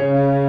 you